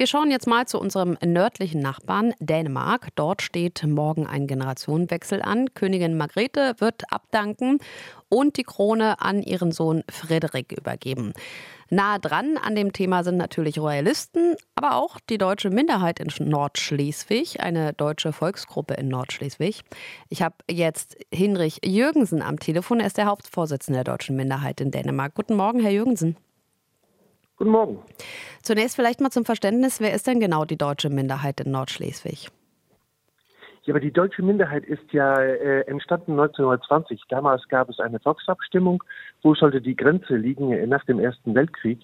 Wir schauen jetzt mal zu unserem nördlichen Nachbarn Dänemark. Dort steht morgen ein Generationenwechsel an. Königin Margrethe wird abdanken und die Krone an ihren Sohn Frederik übergeben. Nahe dran an dem Thema sind natürlich Royalisten, aber auch die deutsche Minderheit in Nordschleswig, eine deutsche Volksgruppe in Nordschleswig. Ich habe jetzt Hinrich Jürgensen am Telefon. Er ist der Hauptvorsitzende der deutschen Minderheit in Dänemark. Guten Morgen, Herr Jürgensen. Guten Morgen. Zunächst vielleicht mal zum Verständnis, wer ist denn genau die deutsche Minderheit in Nordschleswig? Ja, aber die deutsche Minderheit ist ja äh, entstanden 1920. Damals gab es eine Volksabstimmung, wo sollte die Grenze liegen äh, nach dem Ersten Weltkrieg.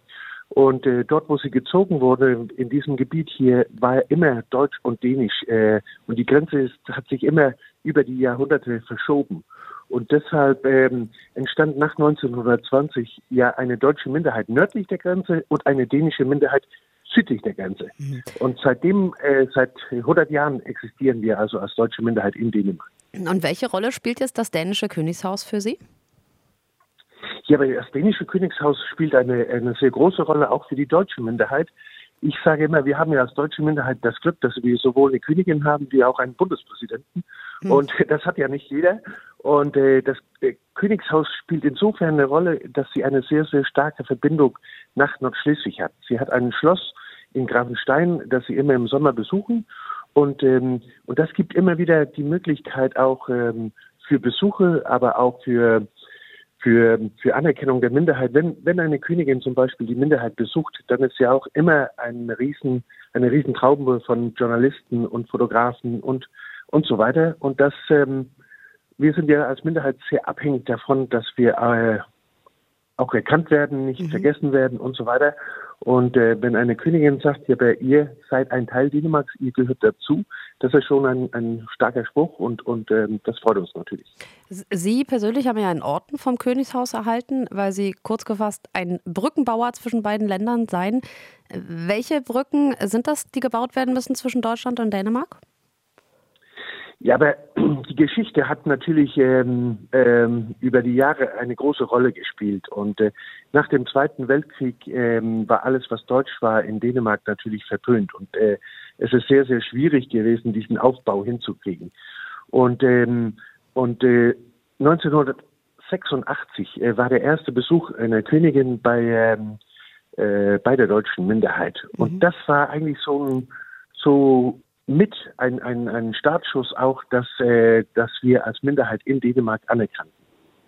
Und äh, dort, wo sie gezogen wurde, in diesem Gebiet hier, war immer Deutsch und Dänisch. Äh, und die Grenze ist, hat sich immer über die Jahrhunderte verschoben. Und deshalb ähm, entstand nach 1920 ja eine deutsche Minderheit nördlich der Grenze und eine dänische Minderheit südlich der Grenze. Mhm. Und seitdem, äh, seit 100 Jahren existieren wir also als deutsche Minderheit in Dänemark. Und welche Rolle spielt jetzt das dänische Königshaus für Sie? Ja, aber das dänische Königshaus spielt eine, eine sehr große Rolle auch für die deutsche Minderheit. Ich sage immer, wir haben ja als deutsche Minderheit das Glück, dass wir sowohl eine Königin haben wie auch einen Bundespräsidenten. Mhm. Und das hat ja nicht jeder. Und äh, das äh, Königshaus spielt insofern eine Rolle, dass sie eine sehr, sehr starke Verbindung nach Nordschleswig hat. Sie hat ein Schloss in Grafenstein, das sie immer im Sommer besuchen. Und, ähm, und das gibt immer wieder die Möglichkeit auch ähm, für Besuche, aber auch für für, für Anerkennung der Minderheit. Wenn, wenn eine Königin zum Beispiel die Minderheit besucht, dann ist ja auch immer ein riesen, eine riesen von Journalisten und Fotografen und, und so weiter. Und das, ähm, wir sind ja als Minderheit sehr abhängig davon, dass wir äh, auch erkannt werden, nicht mhm. vergessen werden und so weiter. Und äh, wenn eine Königin sagt, ja, ihr seid ein Teil Dänemarks, ihr gehört dazu, das ist schon ein, ein starker Spruch und, und ähm, das freut uns natürlich. Sie persönlich haben ja einen Orden vom Königshaus erhalten, weil Sie kurz gefasst ein Brückenbauer zwischen beiden Ländern seien. Welche Brücken sind das, die gebaut werden müssen zwischen Deutschland und Dänemark? Ja, aber die Geschichte hat natürlich ähm, ähm, über die Jahre eine große Rolle gespielt. Und äh, nach dem Zweiten Weltkrieg ähm, war alles, was deutsch war, in Dänemark natürlich verpönt. Und äh, es ist sehr, sehr schwierig gewesen, diesen Aufbau hinzukriegen. Und, ähm, und äh, 1986 äh, war der erste Besuch einer Königin bei, ähm, äh, bei der deutschen Minderheit. Und mhm. das war eigentlich so ein so mit ein, ein, ein Startschuss auch, dass, äh, dass wir als Minderheit in Dänemark anerkannten.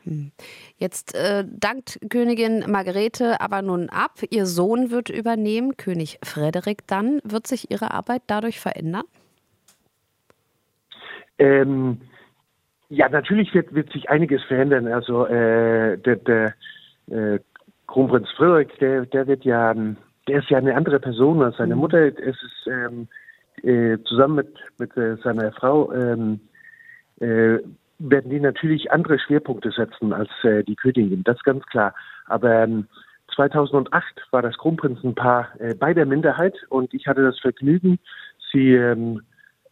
Hm. Jetzt äh, dankt Königin Margarete aber nun ab. Ihr Sohn wird übernehmen, König Frederik dann. Wird sich Ihre Arbeit dadurch verändern? Ähm, ja, natürlich wird, wird sich einiges verändern. Also äh, der, der äh, Kronprinz Frederik, der, der wird ja, der ist ja eine andere Person als seine hm. Mutter. Es ist ähm, äh, zusammen mit, mit äh, seiner Frau ähm, äh, werden die natürlich andere Schwerpunkte setzen als äh, die Königin, das ist ganz klar. Aber ähm, 2008 war das Kronprinzenpaar äh, bei der Minderheit und ich hatte das Vergnügen, sie ähm,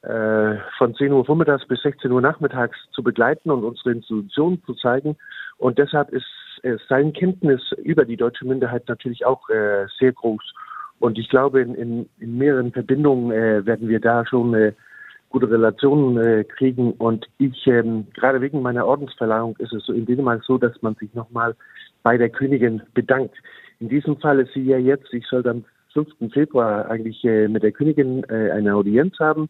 äh, von 10 Uhr vormittags bis 16 Uhr nachmittags zu begleiten und unsere Institutionen zu zeigen. Und deshalb ist äh, sein Kenntnis über die deutsche Minderheit natürlich auch äh, sehr groß. Und ich glaube, in, in, in mehreren Verbindungen äh, werden wir da schon äh, gute Relationen äh, kriegen. Und ich, ähm, gerade wegen meiner Ordensverleihung, ist es so in Dänemark so, dass man sich nochmal bei der Königin bedankt. In diesem Fall ist sie ja jetzt, ich soll am 5. Februar eigentlich äh, mit der Königin äh, eine Audienz haben.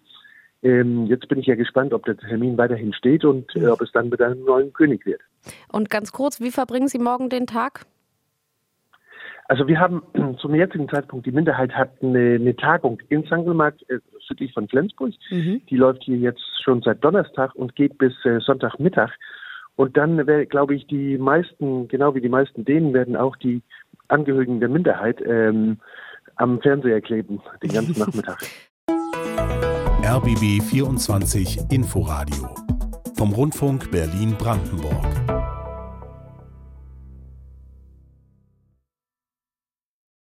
Ähm, jetzt bin ich ja gespannt, ob der Termin weiterhin steht und äh, ob es dann mit einem neuen König wird. Und ganz kurz, wie verbringen Sie morgen den Tag? Also wir haben zum jetzigen Zeitpunkt, die Minderheit hat eine, eine Tagung in Sankelmarkt, äh, südlich von Flensburg. Mhm. Die läuft hier jetzt schon seit Donnerstag und geht bis äh, Sonntagmittag. Und dann, glaube ich, die meisten, genau wie die meisten Dänen, werden auch die Angehörigen der Minderheit ähm, am Fernseher kleben, den ganzen Nachmittag. RBB 24 Inforadio vom Rundfunk Berlin-Brandenburg.